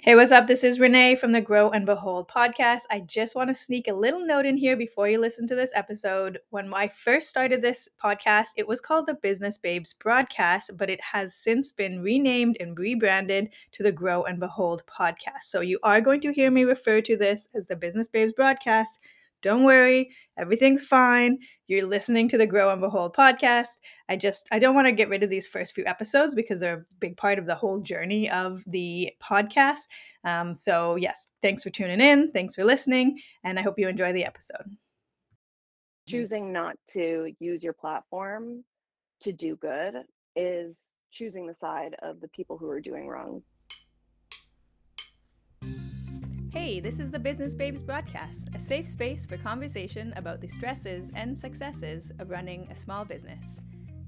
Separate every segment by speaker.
Speaker 1: Hey, what's up? This is Renee from the Grow and Behold podcast. I just want to sneak a little note in here before you listen to this episode. When I first started this podcast, it was called the Business Babes Broadcast, but it has since been renamed and rebranded to the Grow and Behold podcast. So you are going to hear me refer to this as the Business Babes Broadcast don't worry, everything's fine. You're listening to the Grow and Behold podcast. I just I don't want to get rid of these first few episodes because they're a big part of the whole journey of the podcast. Um, so yes, thanks for tuning in. Thanks for listening, and I hope you enjoy the episode.
Speaker 2: Choosing not to use your platform to do good is choosing the side of the people who are doing wrong.
Speaker 1: Hey, this is the Business Babes broadcast, a safe space for conversation about the stresses and successes of running a small business.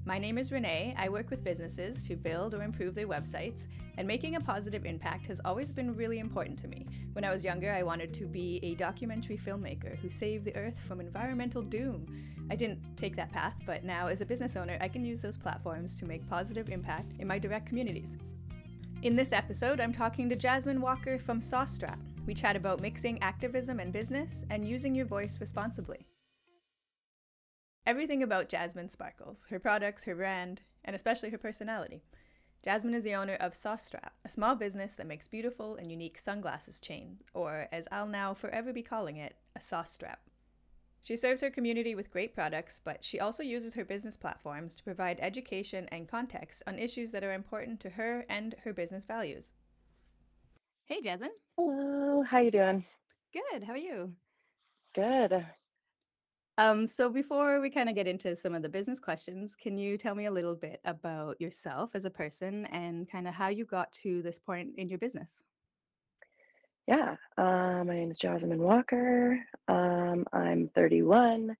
Speaker 1: My name is Renee. I work with businesses to build or improve their websites, and making a positive impact has always been really important to me. When I was younger, I wanted to be a documentary filmmaker who saved the earth from environmental doom. I didn't take that path, but now as a business owner, I can use those platforms to make positive impact in my direct communities. In this episode, I'm talking to Jazzamyn Walker from Sauce Strap. We chat about mixing activism and business and using your voice responsibly. Everything about Jazzamyn sparkles her products, her brand, and especially her personality. Jazzamyn is the owner of Sauce Strap, a small business that makes beautiful and unique sunglasses chain, or as I'll now forever be calling it, a sauce strap. She serves her community with great products, but she also uses her business platforms to provide education and context on issues that are important to her and her business values. Hey, Jazzamyn.
Speaker 2: Hello, how you doing?
Speaker 1: Good. How are you?
Speaker 2: Good.
Speaker 1: Um, so before we kind of get into some of the business questions, can you tell me a little bit about yourself as a person and kind of how you got to this point in your business?
Speaker 2: Yeah, uh, my name is Jazzamyn Walker. Um, I'm 31.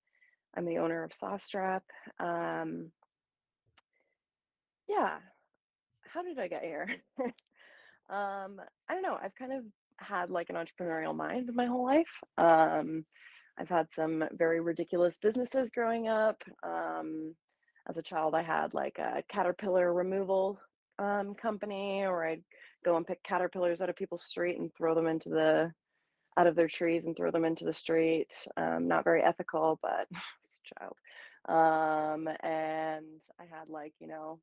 Speaker 2: I'm the owner of Sauce Strap. Um, yeah, how did I get here? um, I don't know. I've kind of had like an entrepreneurial mind my whole life. Um, I've had some very ridiculous businesses growing up. Um, as a child, I had like a caterpillar removal um, company, or I'd go and pick caterpillars out of people's street and throw them into the out of their trees and throw them into the street. Um, not very ethical, but as a child. Um, and I had like you know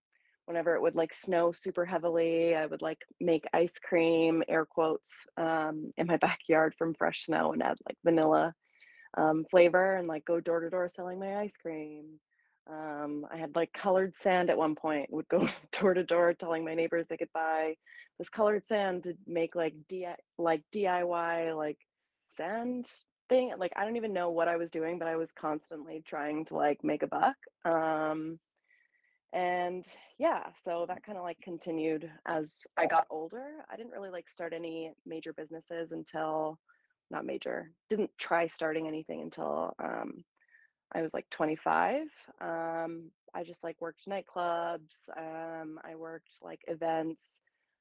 Speaker 2: whenever it would like snow super heavily, I would like make ice cream, air quotes, um, in my backyard from fresh snow and add like vanilla um, flavor and like go door to door selling my ice cream. Um, I had like colored sand at one point, would go door to door telling my neighbors they could buy this colored sand to make like DI- like DIY like sand thing. Like I don't even know what I was doing, but I was constantly trying to like make a buck. Um, and yeah, so that kind of like continued as I got older. I didn't really like start any major businesses until not major, didn't try starting anything until um, I was like 25. Um, I just like worked nightclubs. Um, I worked like events,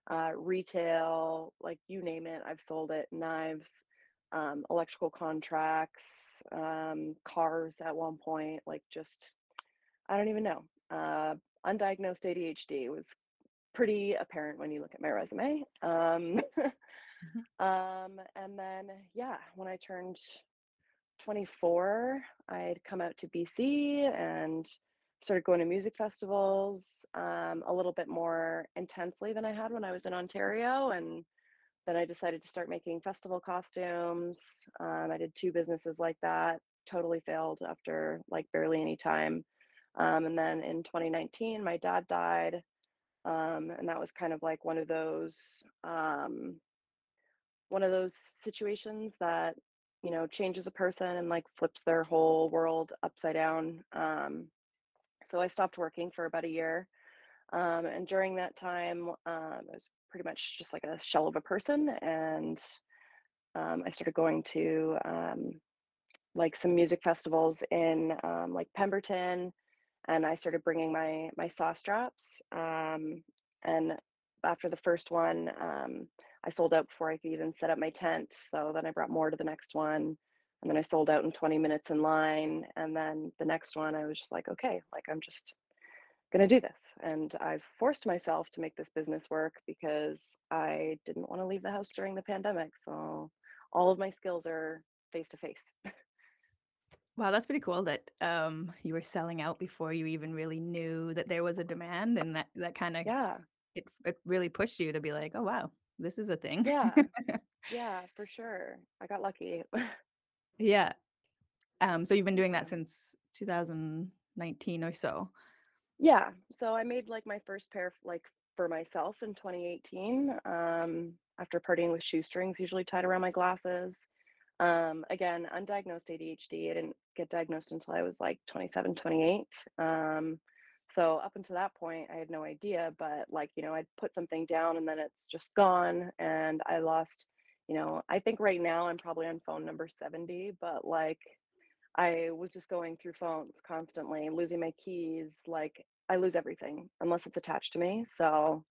Speaker 2: uh, retail, like you name it. I've sold it. Knives, um, electrical contracts, um, cars at one point. Like just, I don't even know. Uh, undiagnosed ADHD was pretty apparent when you look at my resume. Um,
Speaker 1: Mhm.
Speaker 2: um, and then, yeah, when I turned 24, I'd come out to BC and started going to music festivals um, a little bit more intensely than I had when I was in Ontario. And then I decided to start making festival costumes. Um, I did two businesses like that, totally failed after like barely any time. Um, and then in 2019, my dad died. Um, and that was kind of like one of those um, one of those situations that you know changes a person and like flips their whole world upside down um, so i stopped working for about a year um, and during that time um, i was pretty much just like a shell of a person and um, i started going to um, like some music festivals in um, like pemberton and i started bringing my my sauce straps um, and after the first one um, I sold out before I could even set up my tent. So then I brought more to the next one. And then I sold out in 20 minutes in line. And then the next one, I was just like, okay, like I'm just going to do this. And I've forced myself to make this business work because I didn't want to leave the house during the pandemic. So all of my skills are face to face.
Speaker 1: Wow, that's pretty cool that um, you were selling out before you even really knew that there was a demand, and that that kind of
Speaker 2: Yeah.
Speaker 1: it it really pushed you to be like, oh wow, this is a thing.
Speaker 2: Yeah. Yeah, for sure. I got lucky.
Speaker 1: yeah. Um, so you've been doing that
Speaker 2: Yeah.
Speaker 1: since 2019 or so.
Speaker 2: Yeah, so I made, like, my first pair f like, for myself in 2018, um, after partying with shoestrings usually tied around my glasses. Um, again, undiagnosed ADHD, I didn't get diagnosed until I was, like, 27, 28. Um, so up until that point, I had no idea, but, like, you know, I'd put something down and then it's just gone, and I lost you know, I think right now I'm probably on phone number 70, but, like, I was just going through phones constantly, losing my keys, like, I lose everything unless it's attached to me, so,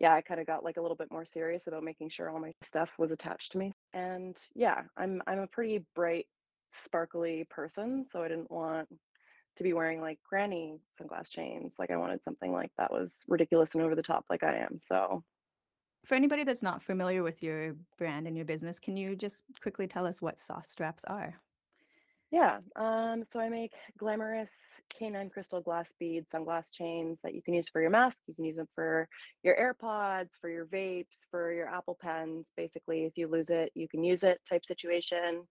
Speaker 2: yeah, I kinda got, like, a little bit more serious about making sure all my stuff was attached to me, and, yeah, I'm I'm a pretty bright, sparkly person, so I didn't want to be wearing, like, granny sunglass chains, like, I wanted something, like, that was ridiculous and over the top like I am, so
Speaker 1: For anybody that's not familiar with your brand and your business, can you just quickly tell us what sauce straps are?
Speaker 2: Yeah, um, so I make glamorous K9 crystal glass bead sunglass chains that you can use for your mask. You can use them for your AirPods, for your vapes, for your Apple Pens. Basically, if you lose it, you can use it type situation.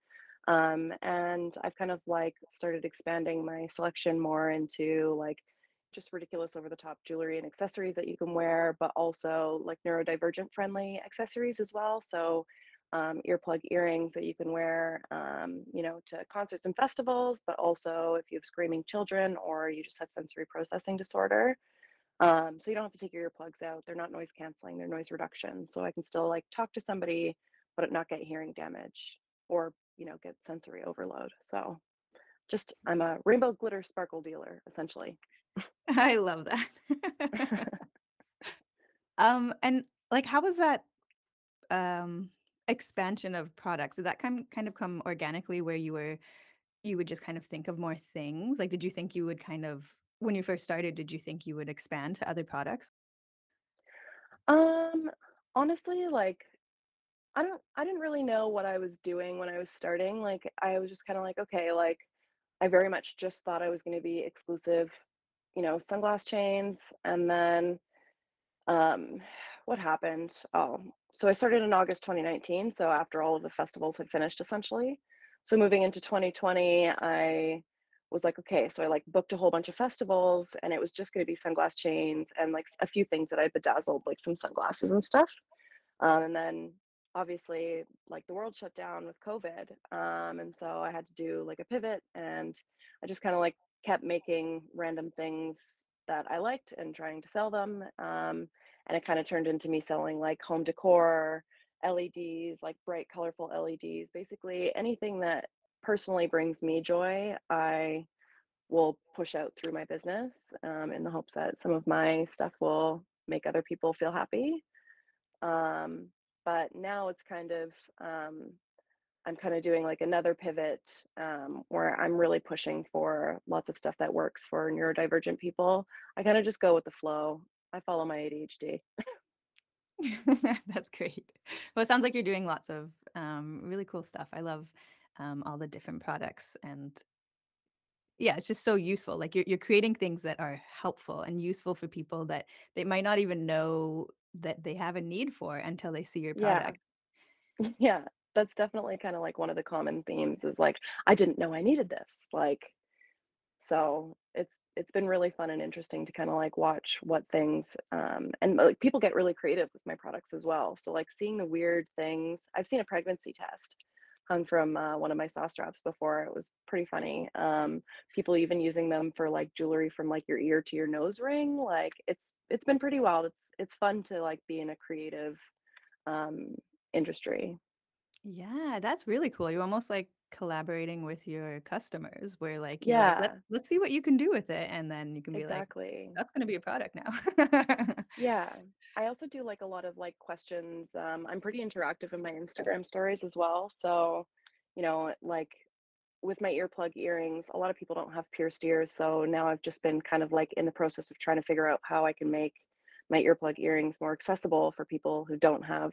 Speaker 2: Um, and I've kind of like started expanding my selection more into like just ridiculous over the top jewelry and accessories that you can wear, but also like neurodivergent friendly accessories as well. So um, earplug earrings that you can wear, um, you know, to concerts and festivals, but also if you have screaming children or you just have sensory processing disorder. Um, so you don't have to take your earplugs out. They're not noise canceling, they're noise reduction. So I can still like talk to somebody, but not get hearing damage or, you know, get sensory overload. So just I'm a rainbow glitter sparkle dealer, essentially.
Speaker 1: I love that. Um, and, like, how was that, um, expansion of products? Did that kind kind of come organically where you were you would just kind of think of more things? Like, did you think you would kind of when you first started, did you think you would expand to other products?
Speaker 2: Um, honestly, like I don't I didn't really know what I was doing when I was starting. Like I was just kind of like, okay, like I very much just thought I was going to be exclusive, you know, sunglass chains and then um what happened? Oh, so I started in August 2019, so after all of the festivals had finished essentially. So moving into 2020, I was like, okay, so I like booked a whole bunch of festivals and it was just going to be sunglass chains and like a few things that I bedazzled, like some sunglasses and stuff. Um, and then obviously, like the world shut down with COVID. Um, and so I had to do like a pivot and I just kind of like kept making random things that I liked and trying to sell them. Um, and it kind of turned into me selling like home decor, LEDs, like bright, colorful LEDs, basically anything that personally brings me joy. I will push out through my business um, in the hopes that some of my stuff will make other people feel happy. Um, but now it's kind of um, I'm kind of doing like another pivot um, where I'm really pushing for lots of stuff that works for neurodivergent people. I kind of just go with the flow. I follow my ADHD.
Speaker 1: That's great. Well, it sounds like you're doing lots of, um, really cool stuff. I love, um, all the different products and yeah, it's just so useful. Like you're you're creating things that are helpful and useful for people that they might not even know that they have a need for until they see your
Speaker 2: Yeah,
Speaker 1: product.
Speaker 2: yeah, that's definitely kind of like one of the common themes is like I didn't know I needed this. Like So it's it's been really fun and interesting to kind of like watch what things um and like people get really creative with my products as well. So like seeing the weird things. I've seen a pregnancy test hung from uh, one of my sauce straps before. It was pretty funny. Um people even using them for like jewelry from like your ear to your nose ring. Like it's it's been pretty wild. It's it's fun to like be in a creative um industry.
Speaker 1: Yeah, that's really cool. You're almost like collaborating with your customers where like you're like, "Let
Speaker 2: Yeah,
Speaker 1: let's see what you can do with it," and then you can be like,
Speaker 2: exactly.
Speaker 1: "That's gonna be a product now."
Speaker 2: Yeah. I also do like a lot of like questions. Um, I'm pretty interactive in my Instagram stories as well. So, you know, like with my earplug earrings, a lot of people don't have pierced ears, so now I've just been kind of like in the process of trying to figure out how I can make my earplug earrings more accessible for people who don't have,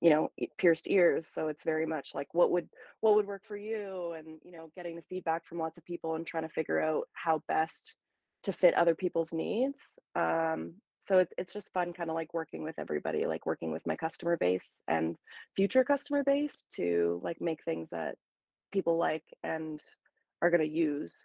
Speaker 2: you know, pierced ears. So it's very much like what would what would work for you, and you know, getting the feedback from lots of people and trying to figure out how best to fit other people's needs. Um, so it's it's just fun, kind of like working with everybody, like working with my customer base and future customer base to like make things that people like and are gonna use.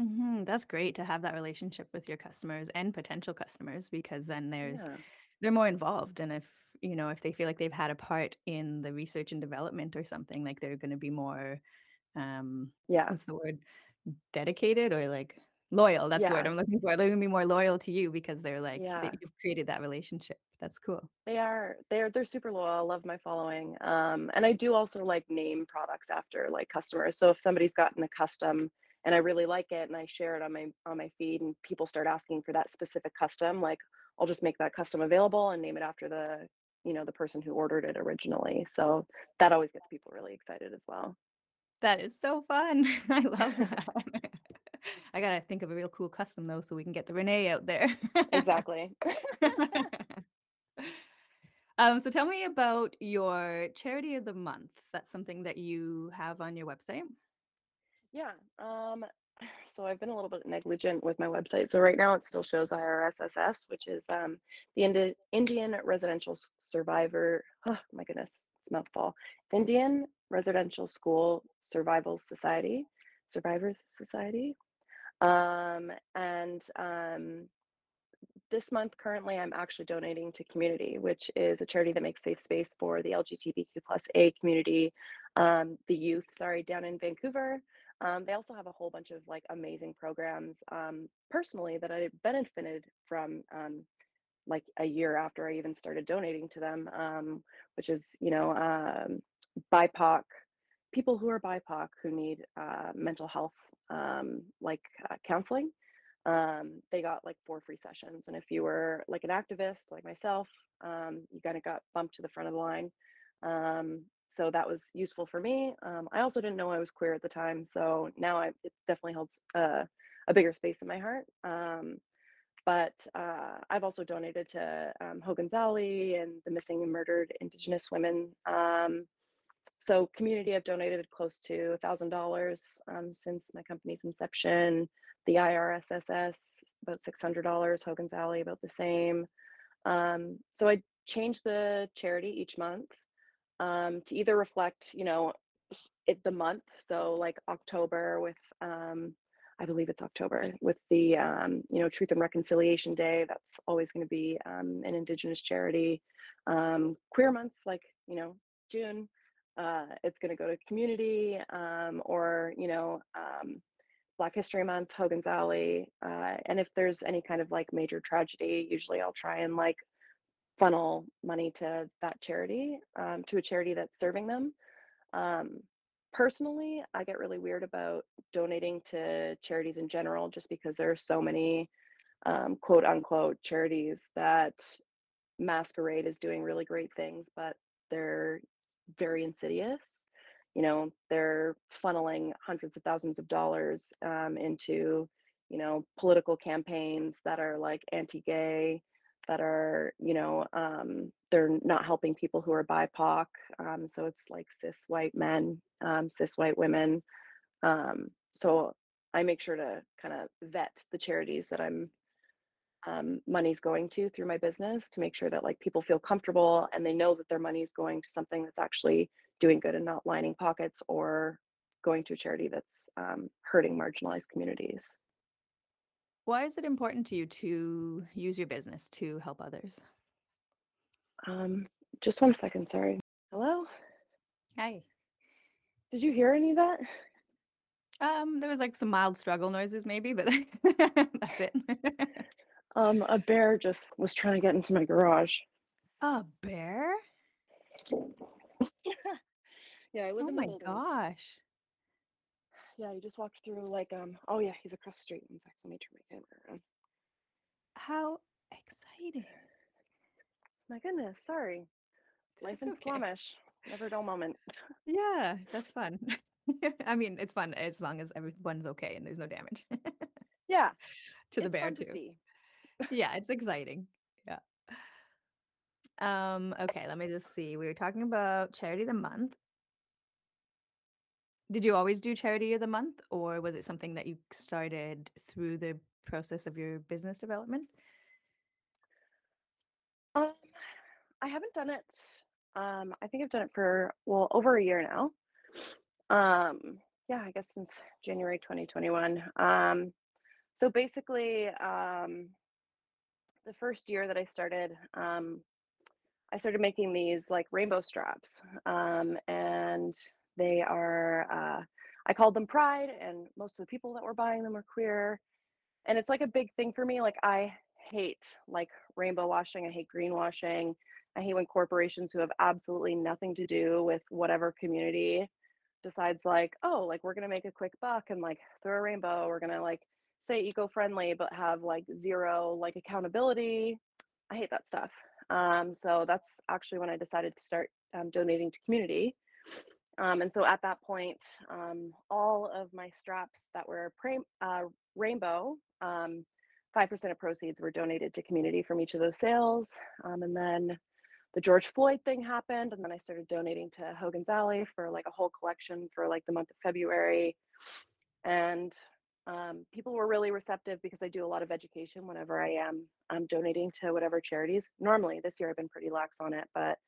Speaker 1: Mhm, that's great to have that relationship with your customers and potential customers because then there's
Speaker 2: Yeah.
Speaker 1: They're more involved, and if, you know, if they feel like they've had a part in the research and development or something, like, they're gonna be more, um,
Speaker 2: Yeah.
Speaker 1: what's the word? Dedicated or, like loyal, that's the word I'm looking for. They're gonna be more loyal to you because they're like
Speaker 2: Yeah.
Speaker 1: you've created that relationship. That's cool.
Speaker 2: They are they're they're super loyal, I love my following, um, and I do also, like, name products after, like, customers, so if somebody's gotten a custom and I really like it and I share it on my on my feed and people start asking for that specific custom, like, I'll just make that custom available and name it after the you know, the person who ordered it originally, so that always gets people really excited as well.
Speaker 1: That is so fun. I love that. I gotta think of a real cool custom though so we can get the Renee out there.
Speaker 2: Exactly.
Speaker 1: Um, so tell me about your charity of the month. That's something that you have on your website?
Speaker 2: Yeah, um, so I've been a little bit negligent with my website. So right now it still shows IRSSS, which is um, the Indi- Indian Residential Survivor. Oh my goodness, it's mouthful. Indian Residential School Survival Society, Survivors Society. Um, and um, this month currently I'm actually donating to Qmunity, which is a charity that makes safe space for the LGBTQ plus A community, um, the youth, sorry, down in Vancouver. Um, they also have a whole bunch of like amazing programs um, personally that I benefited from um, like a year after I even started donating to them, um, which is, you know, um, BIPOC, people who are BIPOC who need uh, mental health, um, like uh, counseling. Um, they got like four free sessions. And if you were like an activist like myself, you kind of got bumped to the front of the line. Um, so that was useful for me. Um, I also didn't know I was queer at the time. So now I, it definitely holds uh, a bigger space in my heart. Um, but uh, I've also donated to um, Hogan's Alley and the missing and murdered Indigenous women. Um, so Qmunity, I've donated close to a thousand dollars um, since my company's inception. The IRSSS about six hundred dollars. Hogan's Alley about the same. Um, so I change the charity each month um, to either reflect, you know, it, the month. So like October with, um, I believe it's October with the, um, you know, Truth and Reconciliation Day. That's always going to be um, an Indigenous charity. Um, queer months like, you know, June. Uh, it's going to go to Qmunity um, or, you know, um, Black History Month, Hogan's Alley. Uh, and if there's any kind of like major tragedy, usually I'll try and like funnel money to that charity, um, to a charity that's serving them. Um, personally, I get really weird about donating to charities in general, just because there are so many um, quote unquote charities that masquerade as doing really great things, but they're very insidious. You know, they're funneling hundreds of thousands of dollars um, into, you know, political campaigns that are like anti-gay, that are, you know, um, they're not helping people who are BIPOC. Um, so it's like cis white men, um, cis white women. Um, so I make sure to kind of vet the charities that I'm um, money's going to through my business to make sure that like people feel comfortable and they know that their money is going to something that's actually doing good and not lining pockets or going to a charity that's um, hurting marginalized communities.
Speaker 1: Why is it important to you to use your business to help others?
Speaker 2: Um, just one second, sorry. Hello?
Speaker 1: Hi.
Speaker 2: Did you hear any of that?
Speaker 1: Um, there was like some mild struggle noises maybe, but that's it.
Speaker 2: Um, a bear just was trying to get into my garage.
Speaker 1: A bear?
Speaker 2: yeah, I live
Speaker 1: Oh
Speaker 2: in the
Speaker 1: my gosh.
Speaker 2: Yeah, he just walked through like um. Oh yeah, he's across the street. One sec, let me turn my camera around.
Speaker 1: How exciting.
Speaker 2: My goodness, sorry. Life in
Speaker 1: okay.
Speaker 2: Squamish. Never dull moment.
Speaker 1: Yeah, that's fun. I mean, it's fun as long as everyone's okay and there's no damage
Speaker 2: Yeah,
Speaker 1: to the bear
Speaker 2: to
Speaker 1: too.
Speaker 2: see.
Speaker 1: Yeah, it's exciting. Yeah. Um, okay, let me just see. We were talking about charity of the month. Did you always do charity of the month, or was it something that you started through the process of your business development?
Speaker 2: Um, I haven't done it. Um, I think I've done it for well over a year now. Um, yeah, I guess since January 2021. Um, so basically, um, the first year that I started, um, I started making these like rainbow straps, um, and they are. Uh, I called them Pride, and most of the people that were buying them were queer. And it's like a big thing for me. Like I hate like rainbow washing. I hate greenwashing. I hate when corporations who have absolutely nothing to do with whatever community decides like, oh, like we're gonna make a quick buck and like throw a rainbow. We're gonna like say eco-friendly but have like zero like accountability. I hate that stuff. Um, so that's actually when I decided to start um, donating to Qmunity. Um, and so at that point, um, all of my straps that were pra- uh, rainbow, um, 5% of proceeds were donated to Qmunity from each of those sales. Um, and then the George Floyd thing happened, and then I started donating to Hogan's Alley for like a whole collection for like the month of February. And um, people were really receptive because I do a lot of education whenever I am I'm donating to whatever charities. Normally, this year I've been pretty lax on it, but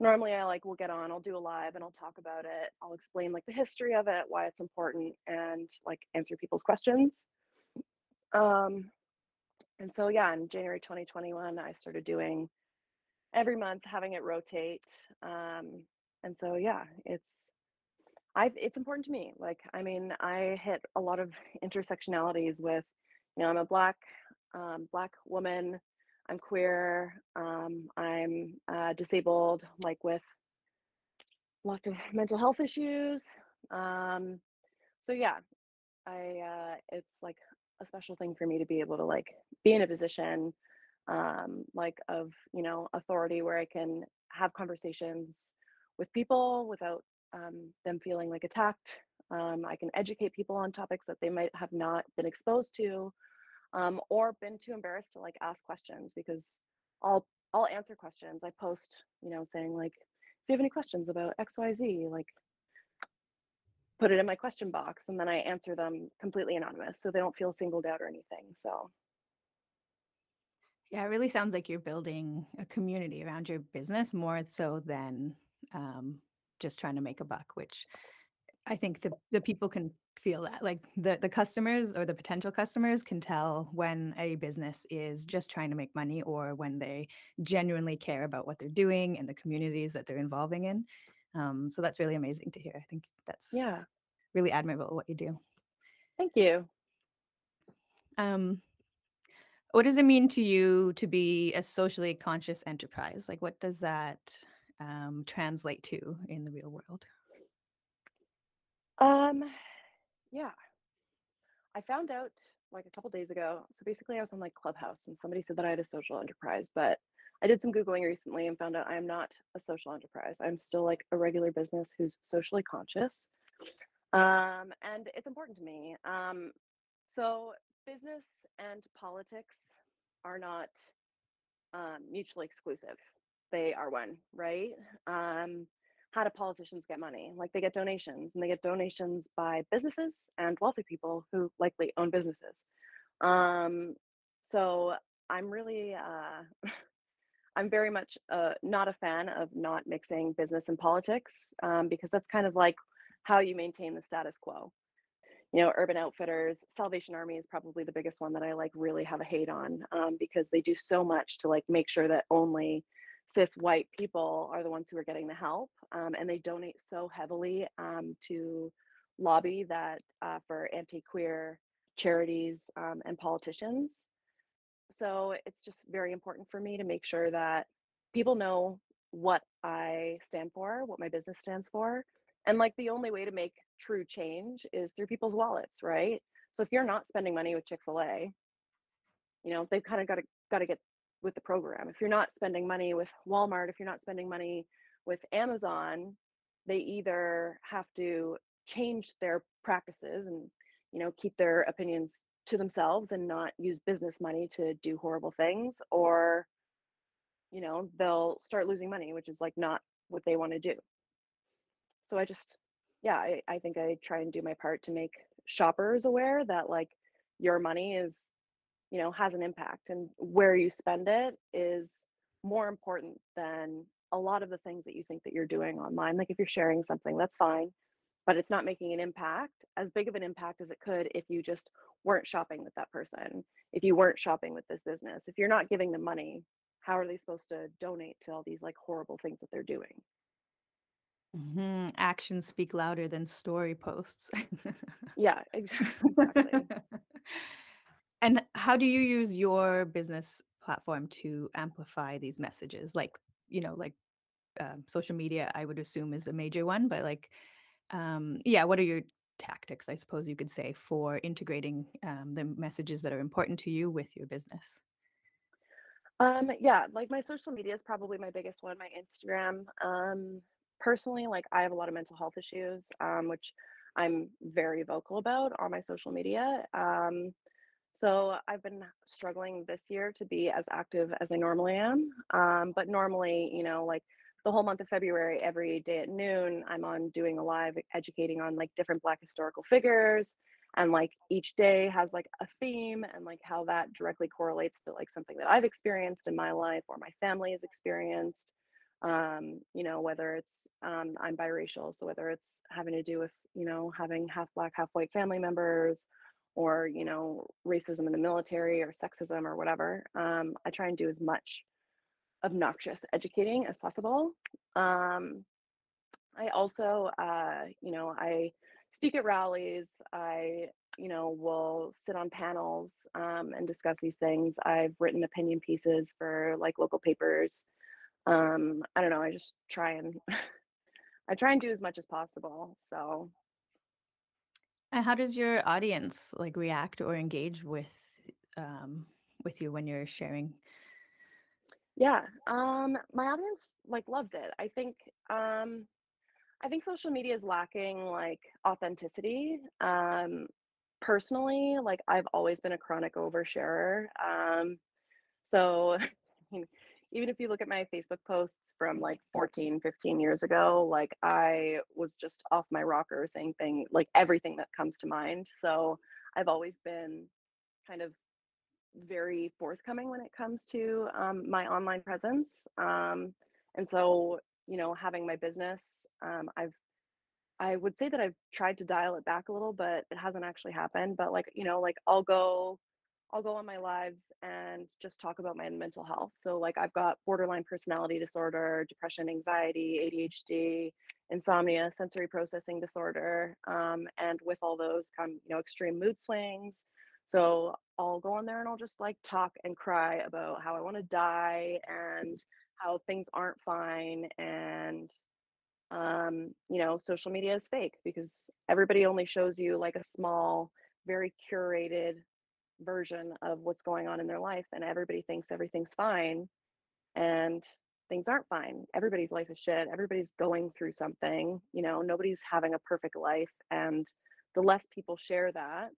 Speaker 2: normally I like will get on, I'll do a live and I'll talk about it. I'll explain like the history of it, why it's important, and like answer people's questions. Um, and so yeah, in January 2021, I started doing every month, having it rotate. Um, and so yeah, it's I've it's important to me. Like, I mean, I hit a lot of intersectionalities with, you know, I'm a black um, black woman, I'm queer, um, I'm uh, disabled, like with lots of mental health issues. Um, so yeah, I uh, it's like a special thing for me to be able to like be in a position um, like of you know authority where I can have conversations with people without um, them feeling like attacked. Um, I can educate people on topics that they might have not been exposed to um, or been too embarrassed to like ask questions because I'll I'll answer questions. I post, you know, saying like, if you have any questions about XYZ, like put it in my question box and then I answer them completely anonymous so they don't feel singled out or anything. So
Speaker 1: Yeah, it really sounds like you're building a community around your business more so than um, just trying to make a buck, which I think the the people can feel that. Like the the customers or the potential customers can tell when a business is just trying to make money or when they genuinely care about what they're doing and the communities that they're involving in. Um, so that's really amazing to hear. I think that's
Speaker 2: yeah,
Speaker 1: really admirable what you do.
Speaker 2: thank you.
Speaker 1: Um, what does it mean to you to be a socially conscious enterprise? Like, what does that um, translate to in the real world?
Speaker 2: Um, yeah, I found out like a couple days ago. So basically, I was on like Clubhouse and somebody said that I had a social enterprise, but I did some Googling recently and found out I am not a social enterprise. I'm still like a regular business who's socially conscious. Um, and it's important to me. Um, so business and politics are not um, mutually exclusive. They are one, right? Um, how do politicians get money? Like they get donations, and they get donations by businesses and wealthy people who likely own businesses. Um, so I'm really, uh, I'm very much uh, not a fan of not mixing business and politics um, because that's kind of like how you maintain the status quo you know, Urban Outfitters, Salvation Army is probably the biggest one that I like really have a hate on um, because they do so much to like make sure that only cis white people are the ones who are getting the help, um, and they donate so heavily um, to lobby that uh, for anti-queer charities um, and politicians. So it's just very important for me to make sure that people know what I stand for, what my business stands for, and like the only way to make true change is through people's wallets, right? So if you're not spending money with Chick-fil-A, you know, they've kind of got to got to get with the program. If you're not spending money with Walmart, if you're not spending money with Amazon, they either have to change their practices and you know keep their opinions to themselves and not use business money to do horrible things or you know they'll start losing money which is like not what they want to do so i just yeah I, I think i try and do my part to make shoppers aware that like your money is you know has an impact and where you spend it is more important than a lot of the things that you think that you're doing online like if you're sharing something that's fine but it's not making an impact as big of an impact as it could if you just weren't shopping with that person if you weren't shopping with this business if you're not giving them money how are they supposed to donate to all these like horrible things that they're doing
Speaker 1: Mhm, Actions speak louder than story posts.
Speaker 2: yeah exa- exactly
Speaker 1: And how do you use your business platform to amplify these messages? Like, you know, like um, social media, I would assume is a major one, but like, um, yeah, what are your tactics, I suppose you could say, for integrating um, the messages that are important to you with your business?
Speaker 2: um yeah like my social media is probably my biggest one my instagram um personally like i have a lot of mental health issues um which i'm very vocal about on my social media um So I've been struggling this year to be as active as I normally am. Um, but normally, you know, like the whole month of February, every day at noon, I'm on doing a live educating on like different Black historical figures. And like each day has like a theme and like how that directly correlates to like something that I've experienced in my life or my family has experienced. Um, you know, whether it's um, I'm biracial, so whether it's having to do with, you know, having half Black, half white family members or you know racism in the military or sexism or whatever um, i try and do as much obnoxious educating as possible. Um, i also uh, you know i speak at rallies i you know will sit on panels um, and discuss these things. I've written opinion pieces for like local papers. Um, i don't know i just try and i try and do as much as possible so
Speaker 1: And how does your audience like react or engage with um, with you when you're sharing?
Speaker 2: yeah um, my audience like loves it i think um, I think social media is lacking like authenticity. Um, personally, like I've always been a chronic oversharer. Um, so I mean, even if you look at my Facebook posts from like 14, 15 years ago, like I was just off my rocker saying thing like everything that comes to mind. So I've always been kind of very forthcoming when it comes to um, my online presence. Um, and so, you know, having my business, um, I've I would say that I've tried to dial it back a little, but it hasn't actually happened. But like, you know, like I'll go I'll go on my lives and just talk about my mental health. So like I've got borderline personality disorder, depression, anxiety, ADHD, insomnia, sensory processing disorder, um, and with all those come, you know, extreme mood swings. So I'll go on there and I'll just like talk and cry about how I want to die and how things aren't fine and um, you know, social media is fake because everybody only shows you like a small, very curated version of what's going on in their life, and everybody thinks everything's fine, and things aren't fine. Everybody's life is shit. Everybody's going through something. You know, nobody's having a perfect life, and the less people share that,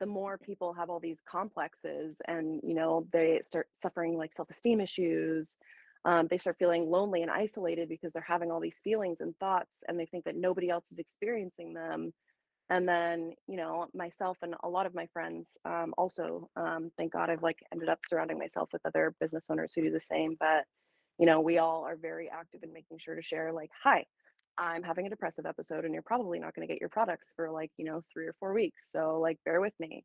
Speaker 2: the more people have all these complexes, and you know, they start suffering like self-esteem issues um, they start feeling lonely and isolated because they're having all these feelings and thoughts and they think that nobody else is experiencing them and then you know myself and a lot of my friends um, also um, thank god i've like ended up surrounding myself with other business owners who do the same but you know we all are very active in making sure to share like hi i'm having a depressive episode and you're probably not going to get your products for like you know three or four weeks so like bear with me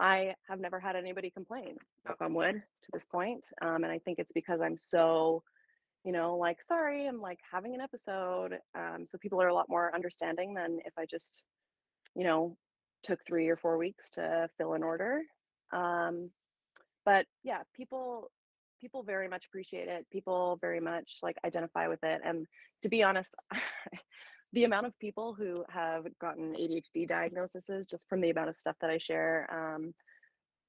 Speaker 2: I have never had anybody complain, knock on wood, to this point. Um, and I think it's because I'm so, you know, like, sorry, I'm like having an episode. Um, so people are a lot more understanding than if I just, you know, took three or four weeks to fill an order. Um, but yeah, people people very much appreciate it. People very much like identify with it. And to be honest, the amount of people who have gotten ADHD diagnoses just from the amount of stuff that I share um,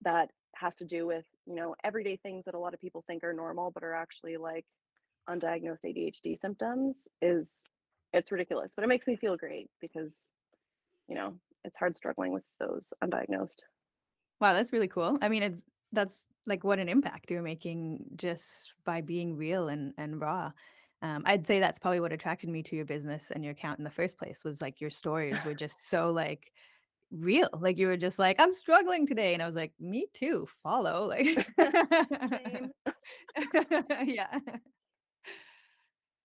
Speaker 2: that has to do with, you know, everyday things that a lot of people think are normal, but are actually like undiagnosed ADHD symptoms is it's ridiculous, but it makes me feel great because, you know, it's hard struggling with those undiagnosed.
Speaker 1: Wow, that's really cool. I mean, it's that's like what an impact you're making just by being real and and raw. Um, I'd say that's probably what attracted me to your business and your account in the first place was like your stories were just so like real. Like you were just like, I'm struggling today. And I was like, me too, follow. Like yeah.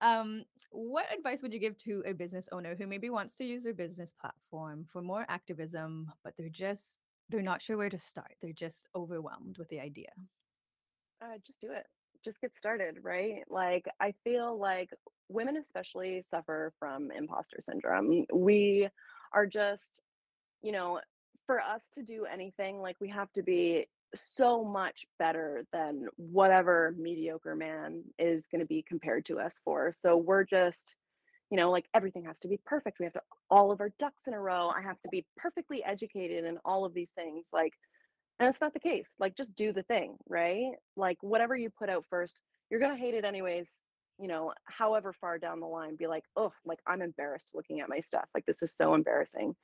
Speaker 1: Um, what advice would you give to a business owner who maybe wants to use their business platform for more activism, but they're just they're not sure where to start. They're just overwhelmed with the idea.
Speaker 2: Uh, just do it. Just get started, right? Like, I feel like women especially suffer from imposter syndrome. We are just, you know, for us to do anything, like, we have to be so much better than whatever mediocre man is going to be compared to us for. So we're just, you know, like everything has to be perfect. We have to all of our ducks in a row. I have to be perfectly educated in all of these things. Like, and it's not the case. Like, just do the thing, right? Like, whatever you put out first, you're gonna hate it anyways. You know, however far down the line, be like, oh, like I'm embarrassed looking at my stuff. Like, this is so embarrassing.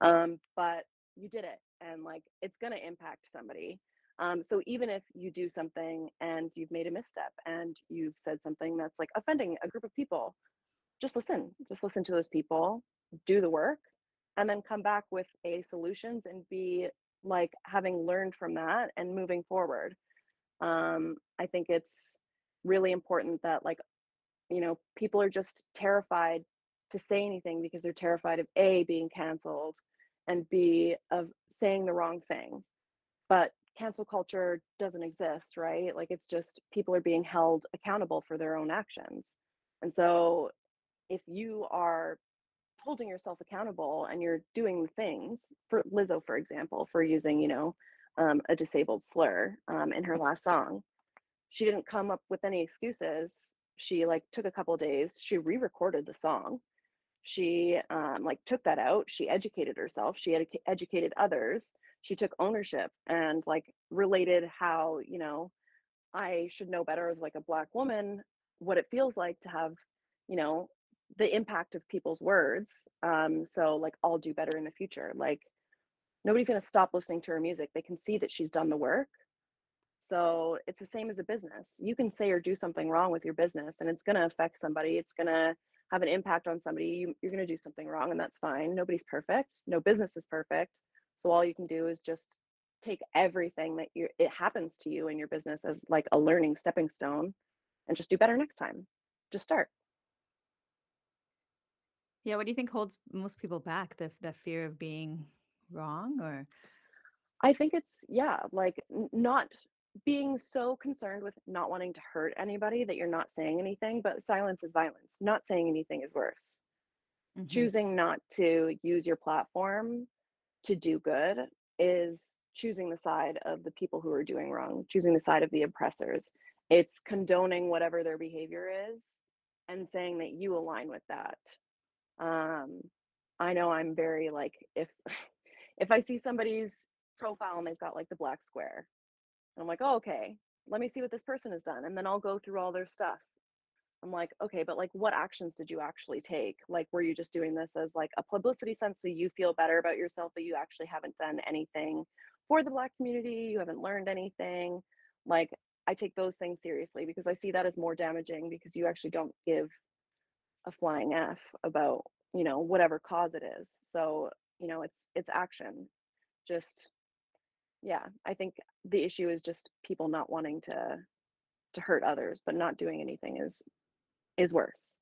Speaker 2: Um, but you did it, and like it's gonna impact somebody. Um, so even if you do something and you've made a misstep and you've said something that's like offending a group of people, just listen. Just listen to those people, do the work, and then come back with a solutions and be like having learned from that and moving forward. Um, I think it's really important that like, you know, people are just terrified to say anything because they're terrified of A being canceled and B of saying the wrong thing. But cancel culture doesn't exist, right? Like it's just people are being held accountable for their own actions. And so if you are holding yourself accountable and you're doing things for Lizzo, for example, for using, you know, um, a disabled slur um, in her last song, she didn't come up with any excuses. She like took a couple days. She re-recorded the song. She um, like took that out. She educated herself. She had educated others. She took ownership and like related how you know I should know better as like a black woman what it feels like to have you know the impact of people's words. Um, so like I'll do better in the future. Like nobody's gonna stop listening to her music. They can see that she's done the work. So it's the same as a business. You can say or do something wrong with your business and it's gonna affect somebody. It's gonna have an impact on somebody. You, you're gonna do something wrong and that's fine. Nobody's perfect. No business is perfect. So all you can do is just take everything that you it happens to you in your business as like a learning stepping stone and just do better next time. Just start.
Speaker 1: Yeah, what do you think holds most people back? The the fear of being wrong or
Speaker 2: I think it's yeah, like not being so concerned with not wanting to hurt anybody that you're not saying anything, but silence is violence. Not saying anything is worse.
Speaker 1: Mhm.
Speaker 2: Choosing not to use your platform to do good is choosing the side of the people who are doing wrong, choosing the side of the oppressors. It's condoning whatever their behavior is and saying that you align with that. Um, I know I'm very like if if I see somebody's profile and they've got like the black square, I'm like, oh, okay, let me see what this person has done. And then I'll go through all their stuff. I'm like, okay, but like what actions did you actually take? Like, were you just doing this as like a publicity stunt so you feel better about yourself, but you actually haven't done anything for the black community? You haven't learned anything. Like, I take those things seriously because I see that as more damaging because you actually don't give a flying F about, you know, whatever cause it is. So, you know, it's it's action. Just yeah, I think the issue is just people not wanting to to hurt others, but not doing anything is is worse.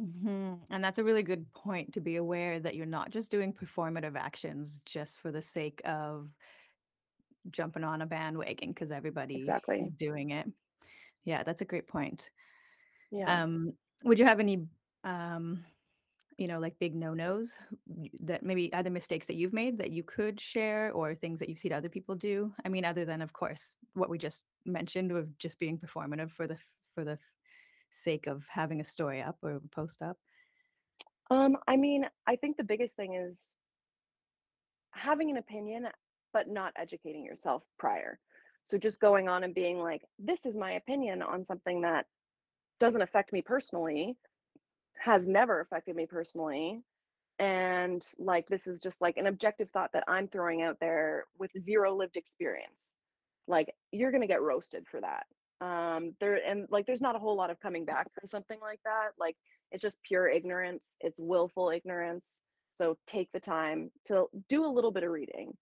Speaker 1: Mhm. And that's a really good point to be aware that you're not just doing performative actions just for the sake of jumping on a bandwagon because everybody
Speaker 2: Exactly.
Speaker 1: is doing it. Yeah, that's a great point.
Speaker 2: Yeah.
Speaker 1: Um, would you have any, um, you know, like big no-nos that maybe other mistakes that you've made that you could share or things that you've seen other people do? I mean, other than, of course, what we just mentioned of just being performative for the for the sake of having a story up or a post up.
Speaker 2: Um, I mean, I think the biggest thing is having an opinion, but not educating yourself prior. So just going on and being like, this is my opinion on something that doesn't affect me personally, has never affected me personally, and like this is just like an objective thought that I'm throwing out there with zero lived experience. Like you're to get roasted for that. Um there and like there's not a whole lot of coming back from something like that. Like it's just pure ignorance. It's willful ignorance. So take the time to do a little bit of reading.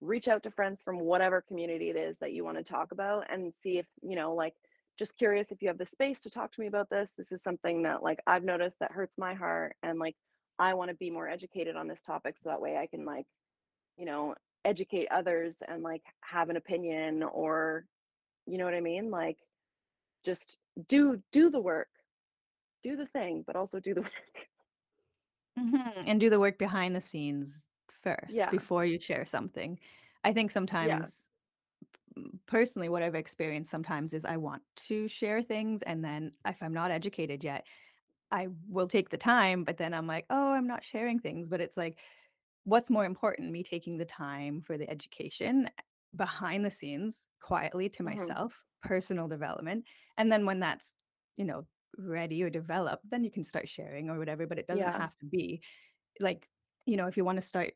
Speaker 2: Reach out to friends from whatever community it is that you want to talk about and see if, you know, like just curious if you have the space to talk to me about this. This is something that like I've noticed that hurts my heart and like I want to be more educated on this topic so that way I can like, you know, educate others and like have an opinion or you know what I mean? Like just do do the work. Do the thing, but also do the work.
Speaker 1: Mhm, and do the work behind the scenes first
Speaker 2: Yeah.
Speaker 1: before you share something. I think sometimes personally, what I've experienced sometimes is I want to share things, and then if I'm not educated yet, I will take the time, but then I'm like, "Oh, I'm not sharing things," but it's like, what's more important, me taking the time for the education eh, behind the scenes, quietly to
Speaker 2: Mhm.
Speaker 1: myself, personal development, and then when that's, you know, ready or developed, then you can start sharing or whatever, but it doesn't
Speaker 2: Yeah.
Speaker 1: have to be like, you know, if you wanna start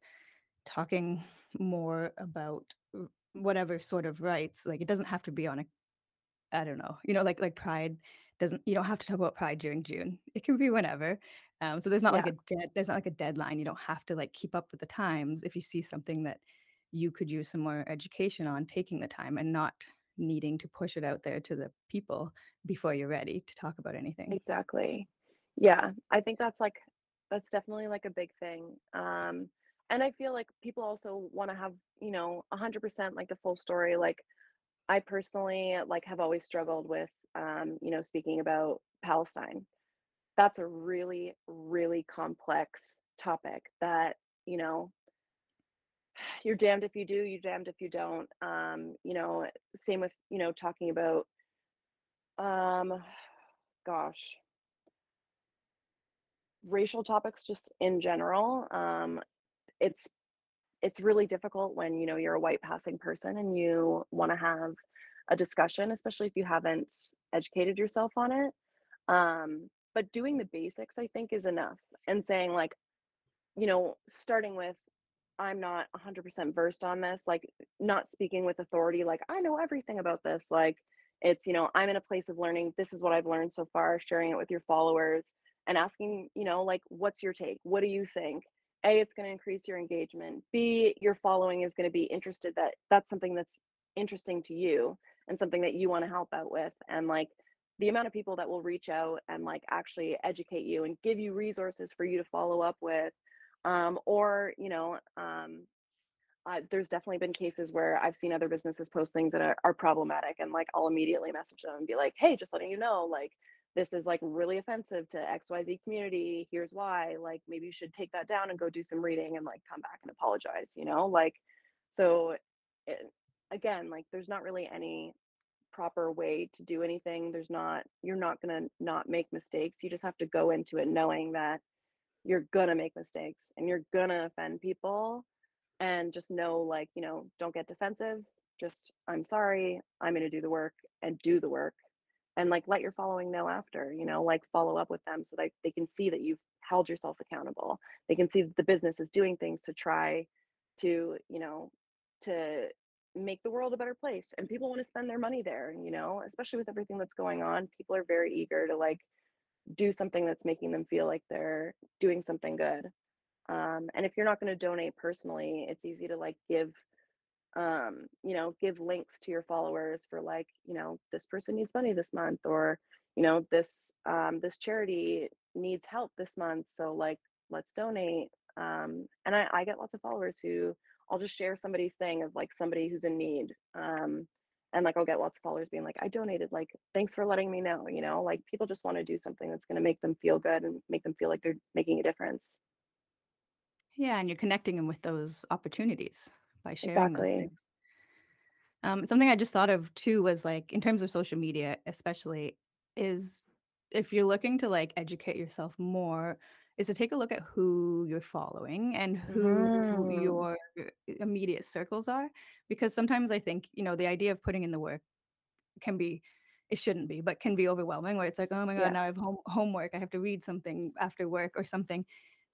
Speaker 1: talking more about whatever sort of rights, like, it doesn't have to be on a I don't know, you know, like like Pride doesn't you don't have to talk about Pride during June. It can be whenever. Um, so there's not like a dead there's not like a deadline. You don't have to, like, keep up with the times if you see something that you could use some more education on, taking the time and not needing to push it out there to the people before you're ready to talk about anything.
Speaker 2: Exactly. Yeah, I think that's like that's definitely like a big thing. Um, and I feel like people also want to have, you know, 100% like the full story. Like I personally like have always struggled with um, you know, speaking about Palestine. That's a really, really complex topic that, you know, you're damned if you do, you're damned if you don't. Um, you know, same with, you know, talking about um gosh, racial topics just in general. Um, it's it's really difficult when you know you're a white passing person and you want to have a discussion, especially if you haven't educated yourself on it. Um, but doing the basics, I think, is enough. And saying like, you know, starting with I'm not 100% versed on this, like not speaking with authority, like I know everything about this. Like it's, you know, I'm in a place of learning. This is what I've learned so far, sharing it with your followers and asking, you know, like, what's your take? What do you think? A, it's going to increase your engagement. B, your following is going to be interested that that's something that's interesting to you and something that you want to help out with. And like the amount of people that will reach out and like actually educate you and give you resources for you to follow up with um, or you know um, uh, there's definitely been cases where i've seen other businesses post things that are, are problematic and like i'll immediately message them and be like hey just letting you know like this is like really offensive to xyz community here's why like maybe you should take that down and go do some reading and like come back and apologize you know like so it, again like there's not really any proper way to do anything there's not you're not going to not make mistakes you just have to go into it knowing that you're gonna make mistakes and you're gonna offend people and just know like you know don't get defensive just i'm sorry i'm gonna do the work and do the work and like let your following know after you know like follow up with them so that they can see that you've held yourself accountable they can see that the business is doing things to try to you know to make the world a better place and people want to spend their money there you know especially with everything that's going on people are very eager to like do something that's making them feel like they're doing something good. Um, and if you're not going to donate personally, it's easy to like give, um, you know, give links to your followers for like, you know, this person needs money this month, or you know, this um, this charity needs help this month, so like let's donate. Um, and I, I get lots of followers who I'll just share somebody's thing of like somebody who's in need. Um, and like I'll get lots of followers being like, I donated, like, thanks for letting me know, you know, like people just want to do something that's going to make them feel good and make them feel like they're making a difference.
Speaker 1: Yeah, and you're connecting them with those opportunities by sharing those
Speaker 2: Exactly.
Speaker 1: things. Um, something I just thought of too was like in terms of social media, especially, is if you're looking to like educate yourself more, is to take a look at who you're following and who
Speaker 2: hmm
Speaker 1: your immediate circles are. Because sometimes I think, you know, the idea of putting in the work can be, it shouldn't be, but can be overwhelming where it's like, oh my God, now I have home- homework. I have to read something after work or something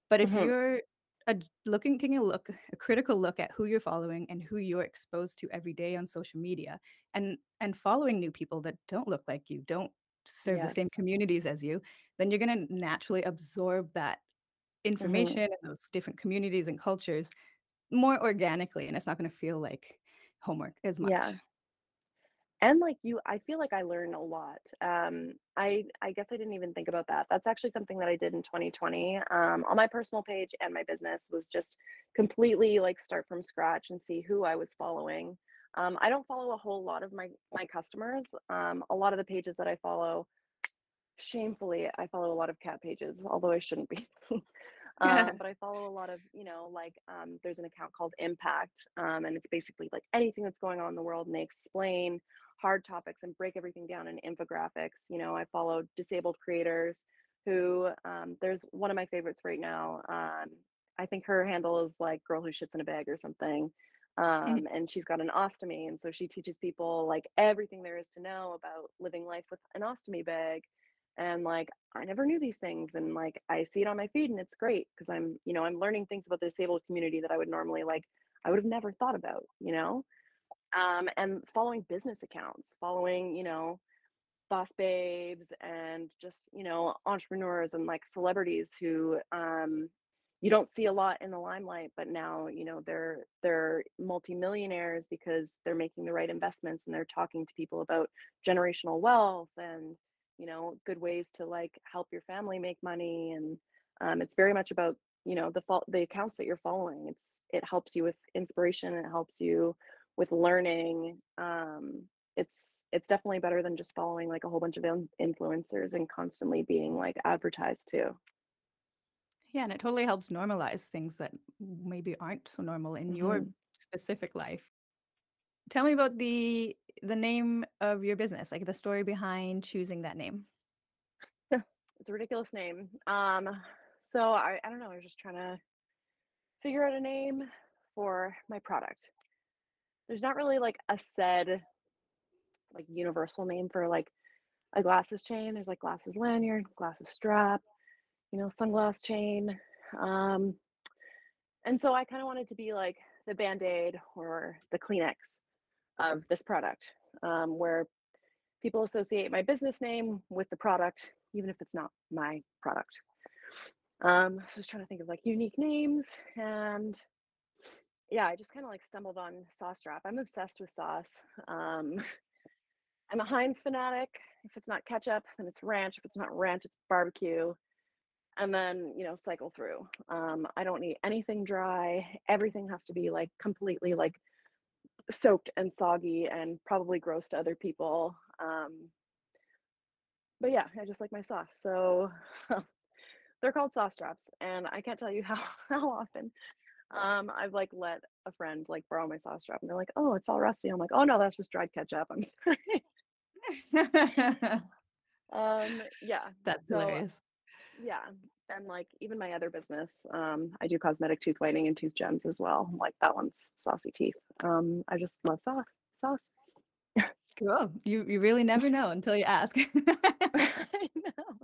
Speaker 1: But if
Speaker 2: Mhm.
Speaker 1: you're a looking taking a look a critical look at who you're following and who you're exposed to every day on social media, and and following new people that don't look like you, don't serve the same communities as you, then you're gonna naturally absorb that information and those different communities and cultures more organically, and it's not gonna feel like homework as much.
Speaker 2: Yeah. And, like, you I feel like I learn a lot. Um, I I guess I didn't even think about that. That's actually something that I did in 2020, um, on my personal page and my business was just completely, like, start from scratch and see who I was following. Um, I don't follow a whole lot of my my customers. Um, a lot of the pages that I follow shamefully, I follow a lot of cat pages, although I shouldn't be. Um, but I follow a lot of, you know, like, um, there's an account called Impact, um, and it's basically like anything that's going on in the world, and they explain hard topics and break everything down in infographics. You know, I follow disabled creators who, um, there's one of my favorites right now. Um, I think her handle is like girl who shits in a bag or something.
Speaker 1: Mhm.
Speaker 2: Um, and she's got an ostomy, and so she teaches people like everything there is to know about living life with an ostomy bag and like I never knew these things and like I see it on my feed and it's great because I'm, you know, I'm learning things about the disabled community that I would normally like I would have never thought about, you know? Um, and following business accounts, following, you know, boss babes and just, you know, entrepreneurs and like celebrities who um you don't see a lot in the limelight, but now, you know, they're they're multimillionaires because they're making the right investments and they're talking to people about generational wealth and, you know, good ways to like help your family make money. And um, it's very much about, you know, the the accounts that you're following. It's it helps you with inspiration, it helps you with learning. Um, it's it's definitely better than just following like a whole bunch of influencers and constantly being like advertised to.
Speaker 1: Yeah, and it totally helps normalize things that maybe aren't so normal in your
Speaker 2: hmm
Speaker 1: specific life. Tell me about the the name of your business, like the story behind choosing that name.
Speaker 2: It's a ridiculous name. Um, so I, I don't know. I was just trying to figure out a name for my product. There's not really like a said like universal name for like a glasses chain. There's like glasses lanyard, glasses strap, you know, sunglass chain. Um, and so I kind of wanted to be like the band-aid or the Kleenex of this product, um, where people associate my business name with the product, even if it's not my product. Um, so I was trying to think of like unique names and yeah, I just kind of like stumbled on Sauce Strap. I'm obsessed with sauce. Um, I'm a Heinz fanatic. If it's not ketchup, then it's ranch. If it's not ranch, it's barbecue. And then, you know, cycle through. Um, I don't need anything dry. Everything has to be like completely like soaked and soggy and probably gross to other people. Um, but yeah, I just like my sauce. So they're called sauce straps, and I can't tell you how how often um I've like let a friend like borrow my sauce strap, and they're like, "Oh, it's all rusty." I'm like, "Oh no, that's just dried ketchup." I'm um yeah.
Speaker 1: That's
Speaker 2: So
Speaker 1: hilarious.
Speaker 2: yeah, and like even my other business, um, I do cosmetic tooth whitening and tooth gems as well. Like that one's saucy teeth. Um, I just love sauce. Sauce.
Speaker 1: Cool. You you really never know until you ask.
Speaker 2: I know.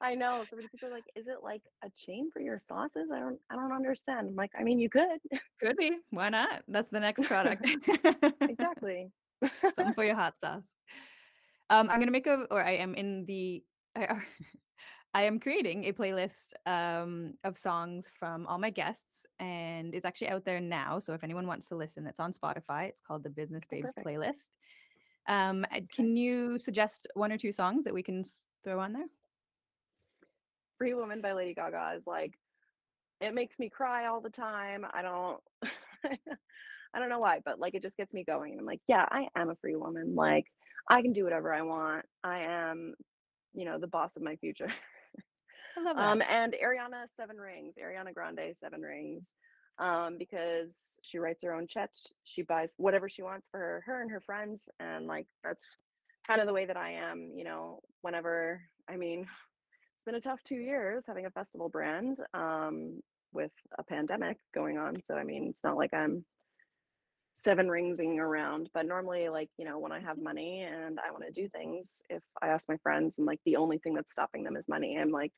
Speaker 2: I know. So many people are like, "Is it like a chain for your sauces?" I don't I don't understand. I'm like, "I mean, you could."
Speaker 1: Could be. Why not? That's the next product.
Speaker 2: Exactly.
Speaker 1: Something for your hot sauce. Um, I'm gonna make a or I am in the I are I am creating a playlist, um, of songs from all my guests, and it's actually out there now, so if anyone wants to listen, it's on Spotify. It's called the Business
Speaker 2: Oh,
Speaker 1: Babes playlist. Um, uh,
Speaker 2: Okay.
Speaker 1: can you suggest 1 or 2 songs that we can throw on there?
Speaker 2: Free Woman by Lady Gaga is like it makes me cry all the time. I don't I don't know why, but like it just gets me going. I'm like, "Yeah, I am a free woman. Like, I can do whatever I want. I am, you know, the boss of my future."
Speaker 1: I love
Speaker 2: Um,
Speaker 1: that.
Speaker 2: and Ariana Seven Rings, Ariana Grande Seven Rings, um, because she writes her own checks. She buys whatever she wants for her, her and her friends, and like that's kind of the way that I am. You know, whenever I mean, it's been a tough two years having a festival brand um, with a pandemic going on. So I mean, it's not like I'm seven ringsing around, but normally, like you know, when I have money and I want to do things, if I ask my friends and like the only thing that's stopping them is money, I'm like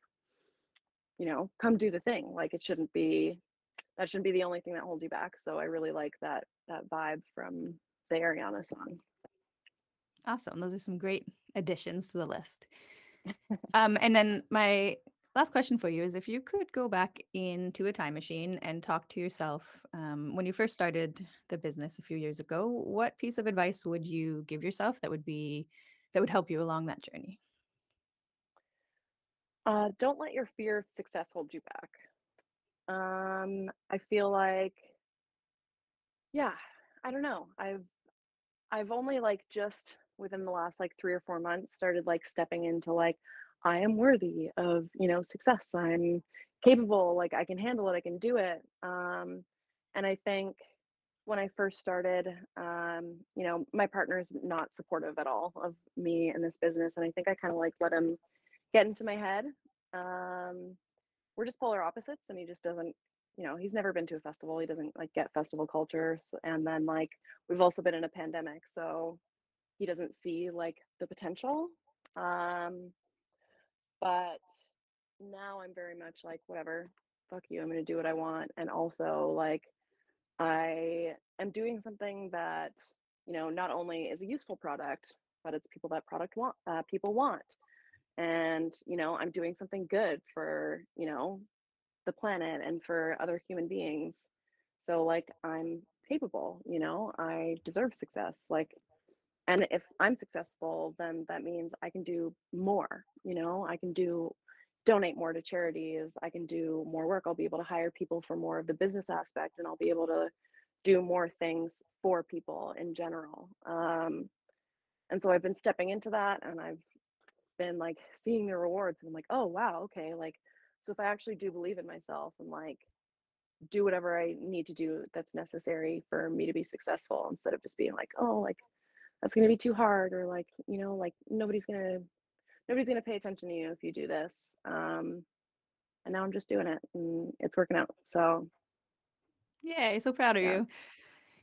Speaker 2: you know, come do the thing. Like it shouldn't be that shouldn't be the only thing that holds you back. So I really like that that vibe from the Ariana song.
Speaker 1: Awesome. Those are some great additions to the list. um, and then my last question for you is if you could go back into a time machine and talk to yourself um, when you first started the business a few years ago, what piece of advice would you give yourself that would be that would help you along that journey?
Speaker 2: Uh, don't let your fear of success hold you back. Um, I feel like, yeah, I don't know. I've I've only like just within the last like three or four months started like stepping into like I am worthy of you know success. I'm capable. Like I can handle it. I can do it. Um, and I think when I first started, um, you know, my partner is not supportive at all of me in this business, and I think I kind of like let him get into my head. Um, we're just polar opposites, and he just doesn't. You know, he's never been to a festival. He doesn't like get festival culture. So, and then like we've also been in a pandemic, so he doesn't see like the potential. Um, but now I'm very much like whatever, fuck you. I'm gonna do what I want, and also like I am doing something that you know not only is a useful product, but it's people that product want uh, people want and you know i'm doing something good for you know the planet and for other human beings. So like i'm capable you know i deserve success like and if i'm successful then that means i can do more you know i can do donate more to charities i can do more work i'll be able to hire people for more of the business aspect and i'll be able to do more things for people in general um, and so i've been stepping into that and i've been like seeing the rewards and I'm like, oh wow, okay, like so if I actually do believe in myself and like do whatever I need to do that's necessary for me to be successful instead of just being like, oh, like that's gonna be too hard or like, you know, like nobody's gonna nobody's gonna pay attention to you if you do this. Um and now I'm just doing it and it's working out. So
Speaker 1: Yay, so proud of
Speaker 2: yeah.
Speaker 1: you.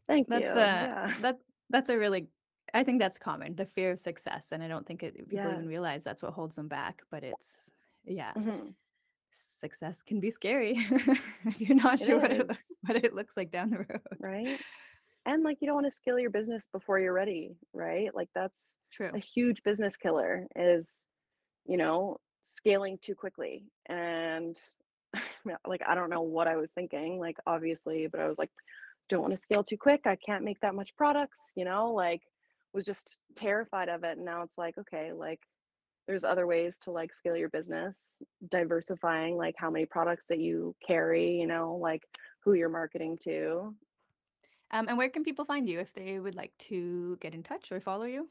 Speaker 2: Thank you.
Speaker 1: That's uh
Speaker 2: Yeah.
Speaker 1: that that's a really I think that's common, the fear of success, and I don't think it, people even realize that's what holds them back, but it's yeah,
Speaker 2: hmm
Speaker 1: success can be scary you're not
Speaker 2: It
Speaker 1: sure what it what it looks like down the road.
Speaker 2: right? And like you don't want to scale your business before you're ready, right? Like that's
Speaker 1: true.
Speaker 2: a huge business killer is you know, scaling too quickly. And like, I don't know what I was thinking, like, obviously, but I was like, don't want to scale too quick. I can't make that much products, you know, like, was just terrified of it. And now it's like, okay, like, there's other ways to like scale your business, diversifying like how many products that you carry, you know, like who you're marketing to.
Speaker 1: Um, and where can people find you if they would like to get in touch or follow you?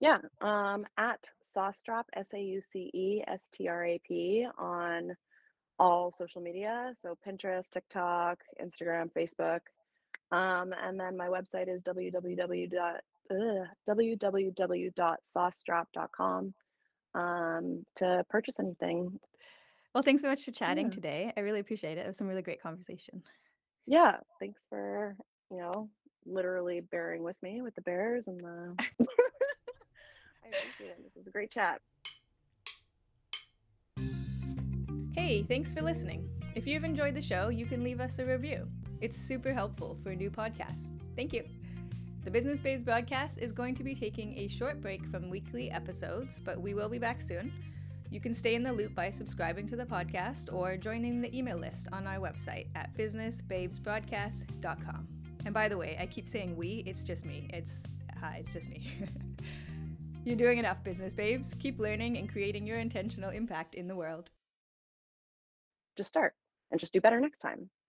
Speaker 2: Yeah, um, at Saucetrap, S A U C E S T R A P on all social media. So Pinterest, TikTok, Instagram, Facebook. Um, and then my website is www. Ugh, www.saucestrap.com um, to purchase anything.
Speaker 1: Well, thanks so much for chatting
Speaker 2: Yeah.
Speaker 1: today. I really appreciate it. It was some really great conversation.
Speaker 2: Yeah. Thanks for, you know, literally bearing with me with the bears and the. I appreciate it. This was a great chat.
Speaker 1: Hey, thanks for listening. If you've enjoyed the show, you can leave us a review. It's super helpful for a new podcast. Thank you. The Business Babes broadcast is going to be taking a short break from weekly episodes, but we will be back soon. You can stay in the loop by subscribing to the podcast or joining the email list on our website at businessbabesbroadcast.com. And by the way, I keep saying we, it's just me. It's hi, it's just me. You're doing enough, business babes. Keep learning and creating your intentional impact in the world.
Speaker 2: Just start and just do better next time.